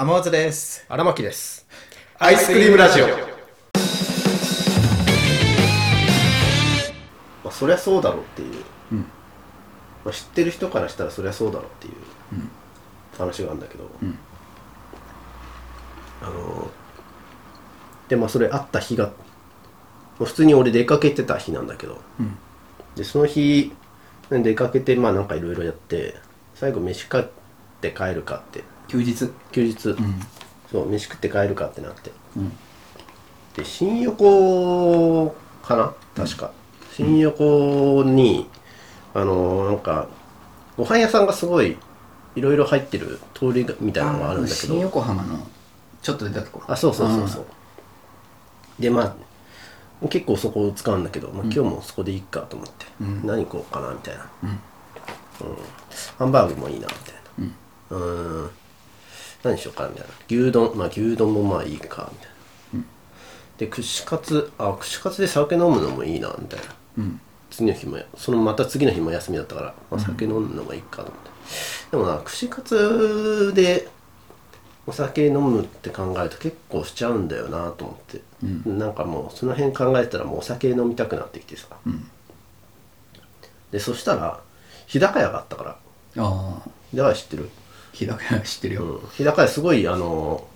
天松です。荒牧です。アイスクリームラジオ。まあ、そりゃそうだろうっていう、うん。まあ、知ってる人からしたらそりゃそうだろうっていう話があるんだけど、ん。あのでまあそれ会った日がまあ普通に俺出かけてた日なんだけど、うん。でその日出かけてまあなんかいろいろやって最後飯食って帰るかって休日。休日、うん。そう飯食って帰るかってなって。うん。で新横かな？確か、新横にあのなんかご飯屋さんがすごいいろいろ入ってる通りがみたいなのがあるんだけ新ど横浜のちょっと出たとこ。ろ。あそうそうそうそう。でまあ結構そこを使うんだけど、まあ、今日もそこでいいかと思って、うん。何食おうかなみたいな、うん。うん。ハンバーグもいいなみたいな。うん。うーん何しようかなみたいな。牛丼。まあ牛丼もまあいいかみたいな、で串カツ。あ串カツで酒飲むのもいいなみたいな。うん。次の日もそのまた次の日も休みだったから、まあ、酒飲むのもいいかと思って、でもな串カツでお酒飲むって考えると結構しちゃうんだよなと思って、なんかもうその辺考えたらもうお酒飲みたくなってきてさ、ん。でそしたら日高屋があったから。ああ。日高屋知ってる？日高屋知ってるよ。うん、日高屋すごいあの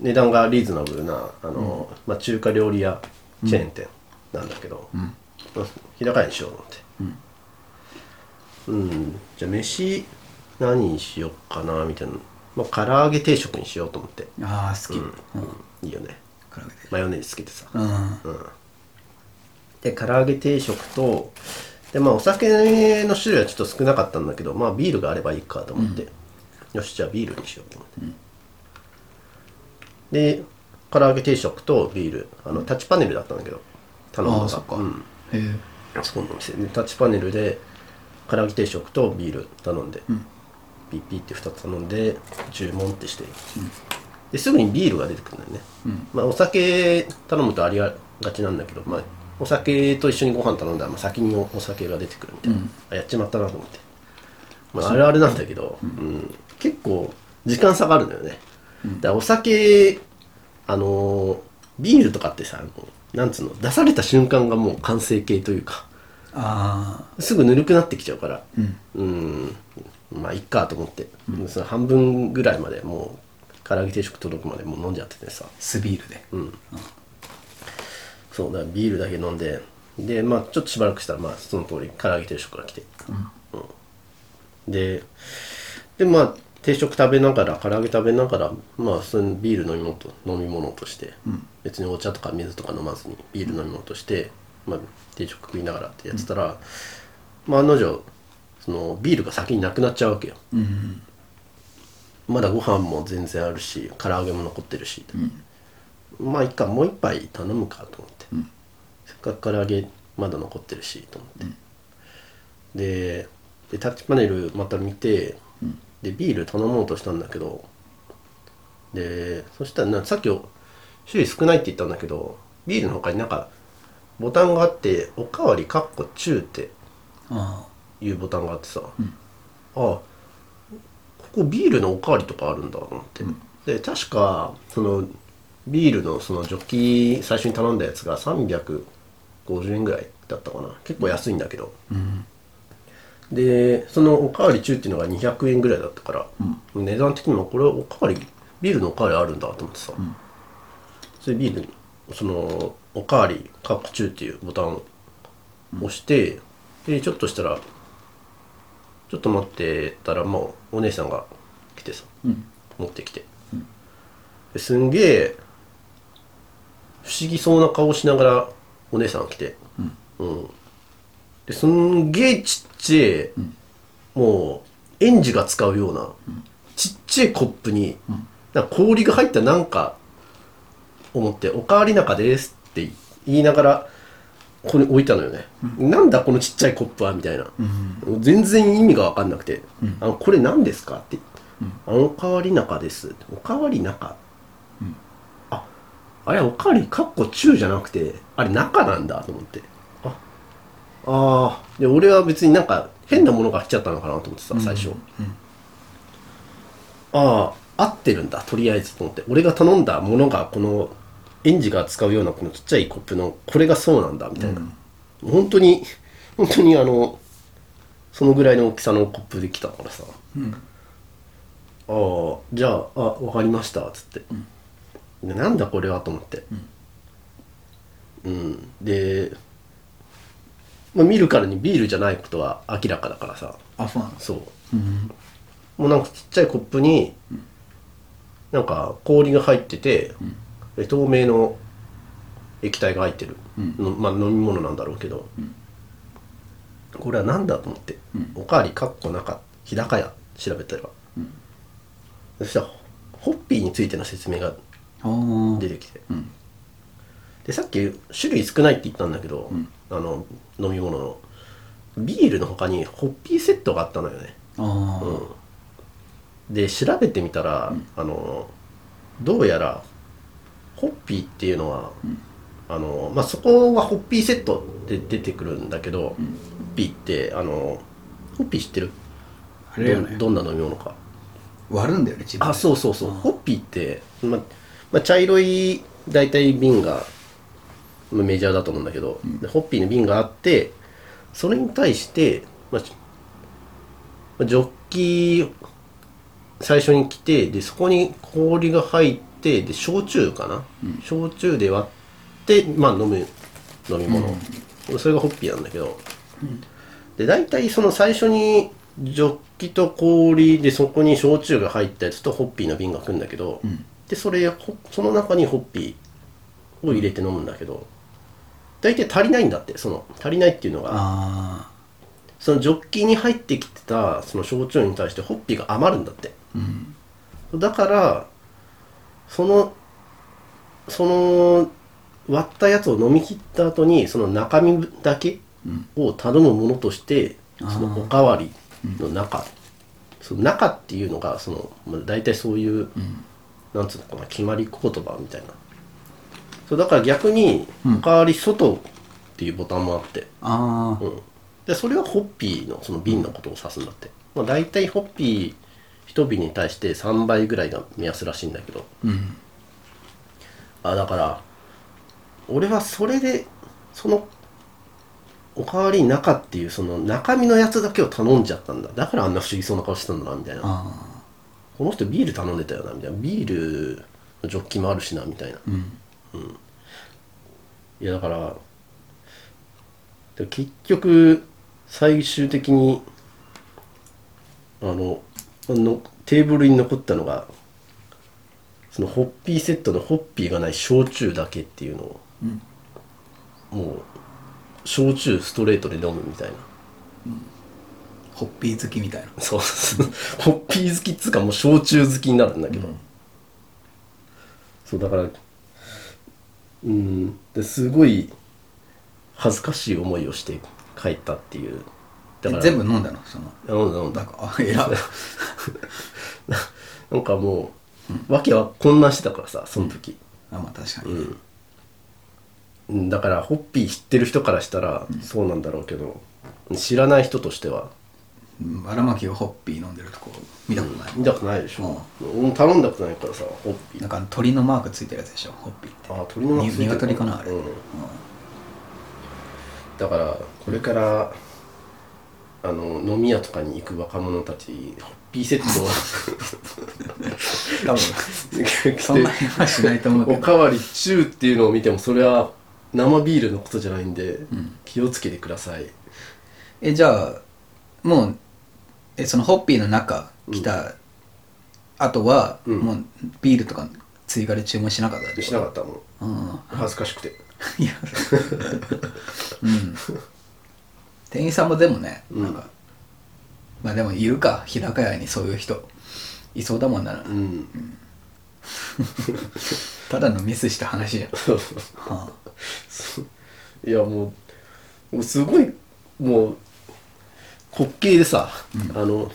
値段がリーズナブルなあの、まあ、中華料理屋チェーン店なんだけど、まあ日高屋にしようと思って。うん、じゃあ飯何にしようかなみたいな、まあ、唐揚げ定食にしようと思って、ああ、好き。ううん。ん。いいよね。マヨネーズつけてさ、うん。で唐揚げ定食とでまあお酒の種類はちょっと少なかったんだけどまあビールがあればいいかと思って、よしじゃあビールにしようと思って、で唐揚げ定食とビール。あのタッチパネルだったんだけど。頼んだああ、そっか。うん、へえ。そこのお店でタッチパネルで唐揚げ定食とビール頼んで、ピッピッって2つ頼んで注文ってして、ですぐにビールが出てくるんだよね、まあお酒頼むとありがちなんだけど、まあ、お酒と一緒にご飯頼んだら、まあ、先におお酒が出てくるみたいな、あやっちまったなと思って、まあ、あるあるなんだけど、うん。結構時間差があるんだよね、だからお酒あのービールとかってさなんつうの出された瞬間がもう完成形というかあすぐぬるくなってきちゃうから。あ。うん。うん。まあいっかと思って、その半分ぐらいまでもう唐揚げ定食届くまでもう飲んじゃっててさ。スビールで。そうだからビールだけ飲んででまあちょっとしばらくしたらまあその通り唐揚げ定食が来て、うん。ででまあ定食食べながら唐揚げ食べながらまあそのビール飲み物と飲み物として、別にお茶とか水とか飲まずにビール飲み物として、まあ、定食食いながらってやってたら、まあ案の定そのビールが先になくなっちゃうわけよ、うん。まだご飯も全然あるし唐揚げも残ってるし、まあいっかもう一杯頼むかと思って、せっかく唐揚げまだ残ってるしと思って、ででタッチパネルまた見て、でビール頼もうとしたんだけどでそしたらなさっき種類少ないって言ったんだけどビールの他になんかボタンがあって「おかわりかっこ中」ってあいうボタンがあってさ、ああここビールのおかわりとかあるんだと思って、で確かそのビールのそのジョッキ最初に頼んだやつが350円ぐらいだったかな。結構安いんだけど、でそのおかわり中っていうのが200円ぐらいだったから、値段的にもこれおかわりビールのおかわりあるんだと思ってさ、それビールそのおかわりカップ中っていうボタンを押して、でちょっとしたらちょっと待ってたらもうお姉さんが来てさ、持ってきて、ですんげえ不思議そうな顔しながらお姉さんが来て、うん。ですんげえちっちゃい、もう園児が使うような、ちっちゃいコップに、なんか氷が入ったなんか思って「おかわり中です」って言いながらここに置いたのよね、なんだこのちっちゃいコップはみたいな、全然意味が分かんなくて「あのこれ何ですか?」って「あのおかわり中です」おかわり中、ああれおかわりかっこ中じゃなくてあれ中なんだと思って。ああー。で俺は別になんか変なものが来ちゃったのかなと思ってさ最初、ああ合ってるんだとりあえずと思って。俺が頼んだものがこの園児が使うようなこのちっちゃいコップのこれがそうなんだみたいな、本当に本当にあのそのぐらいの大きさのコップで来たからさ、ああじゃああ分かりましたっつって、でなんだこれはと思って。うん、で、まあ、見るからにビールじゃないことは明らかだからさ。あそうなの？そう、もうなんかちっちゃいコップに、なんか氷が入ってて、で透明の液体が入ってる、のまあ、飲み物なんだろうけど、これは何だと思って、おかわりかっこなか日高屋調べたら、そしたらホッピーについての説明が出てきて、ん。でさっき種類少ないって言ったんだけど、あの飲み物の。ビールの他にホッピーセットがあったのよね。あー。で調べてみたら、あのどうやらホッピーっていうのは、あのまあ、そこはホッピーセットで出てくるんだけど、ホッピーってあのホッピー知ってる？あれよね。どどんな飲み物か。割るんだよね自分で。あそうそうそう、ホッピーって、ままあ、茶色い大体瓶がまあメジャーだと思うんだけど、でホッピーの瓶があってそれに対して、まあジョッキ最初に来てでそこに氷が入ってで焼酎かな、焼酎で割って、まあ、飲む飲み物、それがホッピーなんだけど、で大体その最初にジョッキと氷でそこに焼酎が入ったやつとホッピーの瓶が来るんだけど、でそれほその中にホッピーを入れて飲むんだけど大体足りないんだってその足りないっていうのが。あそのジョッキに入ってきてたその焼酎に対してホッピーが余るんだって、だからそのその割ったやつを飲み切った後にその中身だけを頼むものとして、そのおかわりの中、その中っていうのがその、まあ、大体そういう、なんつうのかな決まり言葉みたいな。そうだから逆におかわり外っていうボタンもあって、ああうん、でそれはホッピーのその瓶のことを指すんだって、まあ、大体ホッピー1瓶に対して3倍ぐらいが目安らしいんだけど、うん。あだから俺はそれでそのおかわり中っていうその中身のやつだけを頼んじゃったんだ。だからあんな不思議そうな顔してたんだなみたいな。あこの人ビール頼んでたよなみたいな。ビールのジョッキもあるしなみたいな、うん。いやだからで結局最終的にあのあのテーブルに残ったのがそのホッピーセットのホッピーがない焼酎だけっていうのを、もう焼酎ストレートで飲むみたいなホッピー好きみたいな。そう。ホッピー好きっつうかもう焼酎好きになるんだけど、そうだからうん。ですごい恥ずかしい思いをして帰ったっていう。だから全部飲んだの？その。飲んだ飲んだ。なんかあ偉い なんかもう、わけは混乱してたからさその時、あまあ確かに、ねうんだからホッピー知ってる人からしたらそうなんだろうけど、知らない人としてはうん荒牧がホッピー飲んでるとこ見たことない、見たことないでしょ、俺も頼んだことないからさホッピー。なんか鳥のマークついてるやつでしょホッピーって。あ鳥のマークついてるに鶏かなあれ、うん。うん。だからこれからあの飲み屋とかに行く若者たちホッピーセットを。多分。そんなにはしないと思うけど。おかわり中っていうのを見てもそれは生ビールのことじゃないんで、気をつけてください。えじゃあもうえそのホッピーの中来た後は、うん。もうビールとか追加で注文しなかったってことしなかったもん。うん。恥ずかしくて。いや。うん。店員さんもでもね、なんかまあでもいるか。日高屋にそういう人。いそうだもんな、うん。ただのミスした話じゃ ん、はあいやもうもうすごいもう滑稽でさ、あの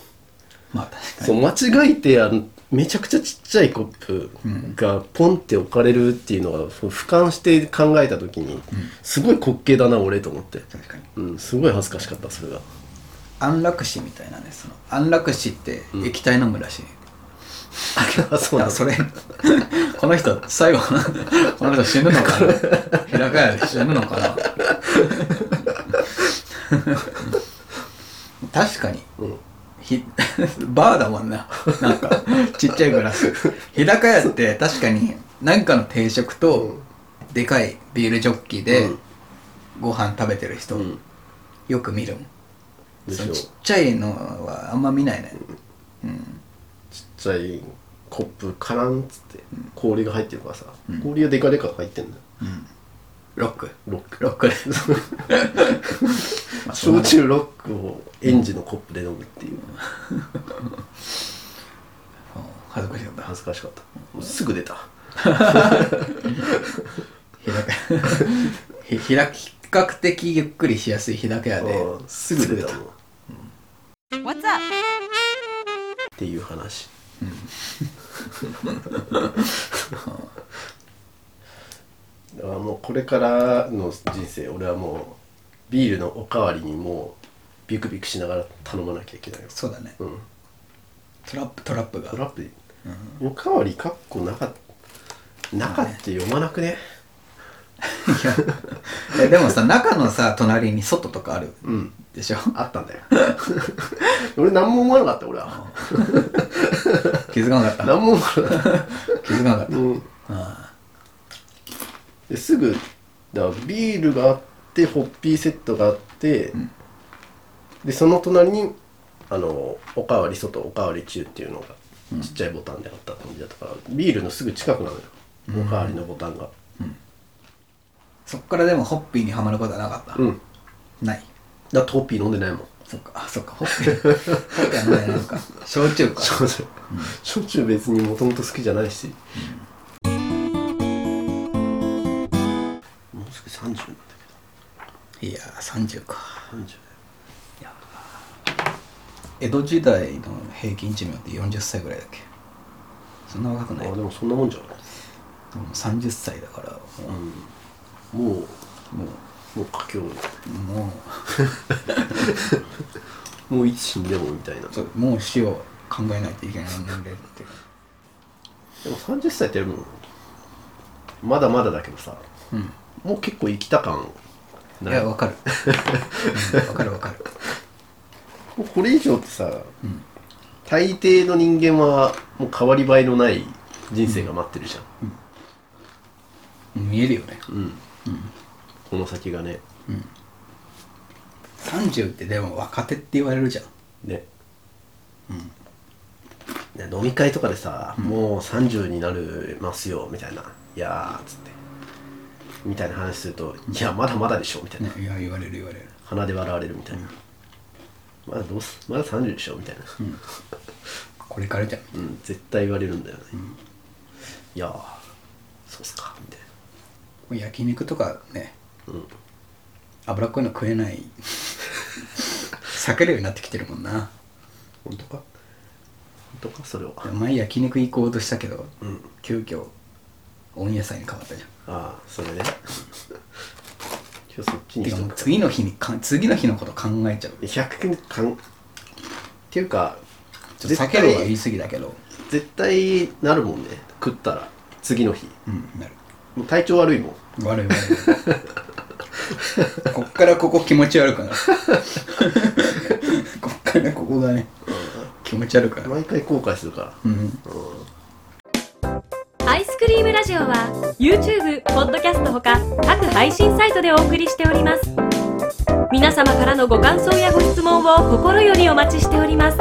まあそうに間違えてあのめちゃくちゃちっちゃいコップがポンって置かれるっていうのが、そう俯瞰して考えた時に、すごい滑稽だな俺と思って、うん、すごい恥ずかしかったそれが。安楽死みたいなねその安楽死って液体飲むらしい、あ そうなんだいやそれ この人最後この人死ぬのかな？日高屋で死ぬのかな？確かに、ひ バーだもんな。なんかちっちゃいグラス。日高屋って確かに何かの定食と、でかいビールジョッキで、うん。ご飯食べてる人、うん。よく見るもん。そのちっちゃいのはあんま見ないね、ちっちゃいコップカランっつって氷が入ってるからさ、氷がデカデカ入ってんだよロック。ロック。ロック。でまあそんな焼酎ロックをエンジのコップで飲むっていう。恥ずかしかった。恥ずかしかった。もうすぐ出た。日高 ひひら比較的ゆっくりしやすい日高屋でうんすぐ出た。What's up? ていう話 だからもうこれからの人生俺はもうビールのおかわりにもうビクビクしながら頼まなきゃいけないよそうだね。うん。トラップトラップが。トラップで、おかわりかっこなかった中って読まなくね？えでもさ中のさ隣に外とかあるうん。でしょ？あったんだよ。俺何も思わなかった俺は。気づかなかった。何も思わなかっ気づかなかった。た、うん、あですぐだビールがあってホッピーセットがあって、でその隣にあのおかわり外おかわり中っていうのがちっちゃいボタンであった感じだったから、ビールのすぐ近くなのよ。おかわりのボタンが。そっからでもホッピーにはまることはなかった、うん。ない？だからトーピー飲んでないもん。そっか。あそっか。ホッピー。ホッピーは飲んでないのか。焼酎か。そうだよ焼酎別にもともと好きじゃないし、30なんだいやー30か。けど30江戸時代の平均寿命って40歳ぐらいだっけ？そんな若くない？あでもそんなもんじゃない。もう30歳だからももうう。ももう佳境うも もういつ死んでもみたいな。うそうもう死を考えないといけない年齢ってでも30歳ってもうまだまだだけどさ、もう結構生きた感ない？いやわかる。うんわかるわかる。もうこれ以上ってさ、大抵の人間はもう変わり映えのない人生が待ってるじゃん、見えるよね。うん。この先がね。30ってでも若手って言われるじゃん。ね,、ね飲み会とかでさ、もう30になるますよみたいな「いやー」っつってみたいな話すると「いやまだまだでしょ」みたいな、ねいや言われる言われる。鼻で笑われるみたいな、まだどうすまだ30でしょみたいな、これからじゃ。んうん、絶対言われるんだよね、いやーそうっすかみたいもう焼肉とかねなうん。脂っこいの食えない。避けるようになってきてるもんな。本当か？本当か？それは。前焼肉行こうとしたけど、うん。急遽温野菜に変わったじゃんああそれね。今日そっちに次の日にか次の日のこと考えちゃう。100かん。っていうかちょっと避けるは言い過ぎだけど。絶対なるもんね。食ったら。次の日。うんなる。もう体調悪いもん。悪い悪い。こっからここ気持ち悪くなる。こっからここがね気持ち悪くなる。毎回後悔するから。うん。アイスクリームラジオは YouTube、ポッドキャストほか各配信サイトでお送りしております。皆様からのご感想やご質問を心よりお待ちしております。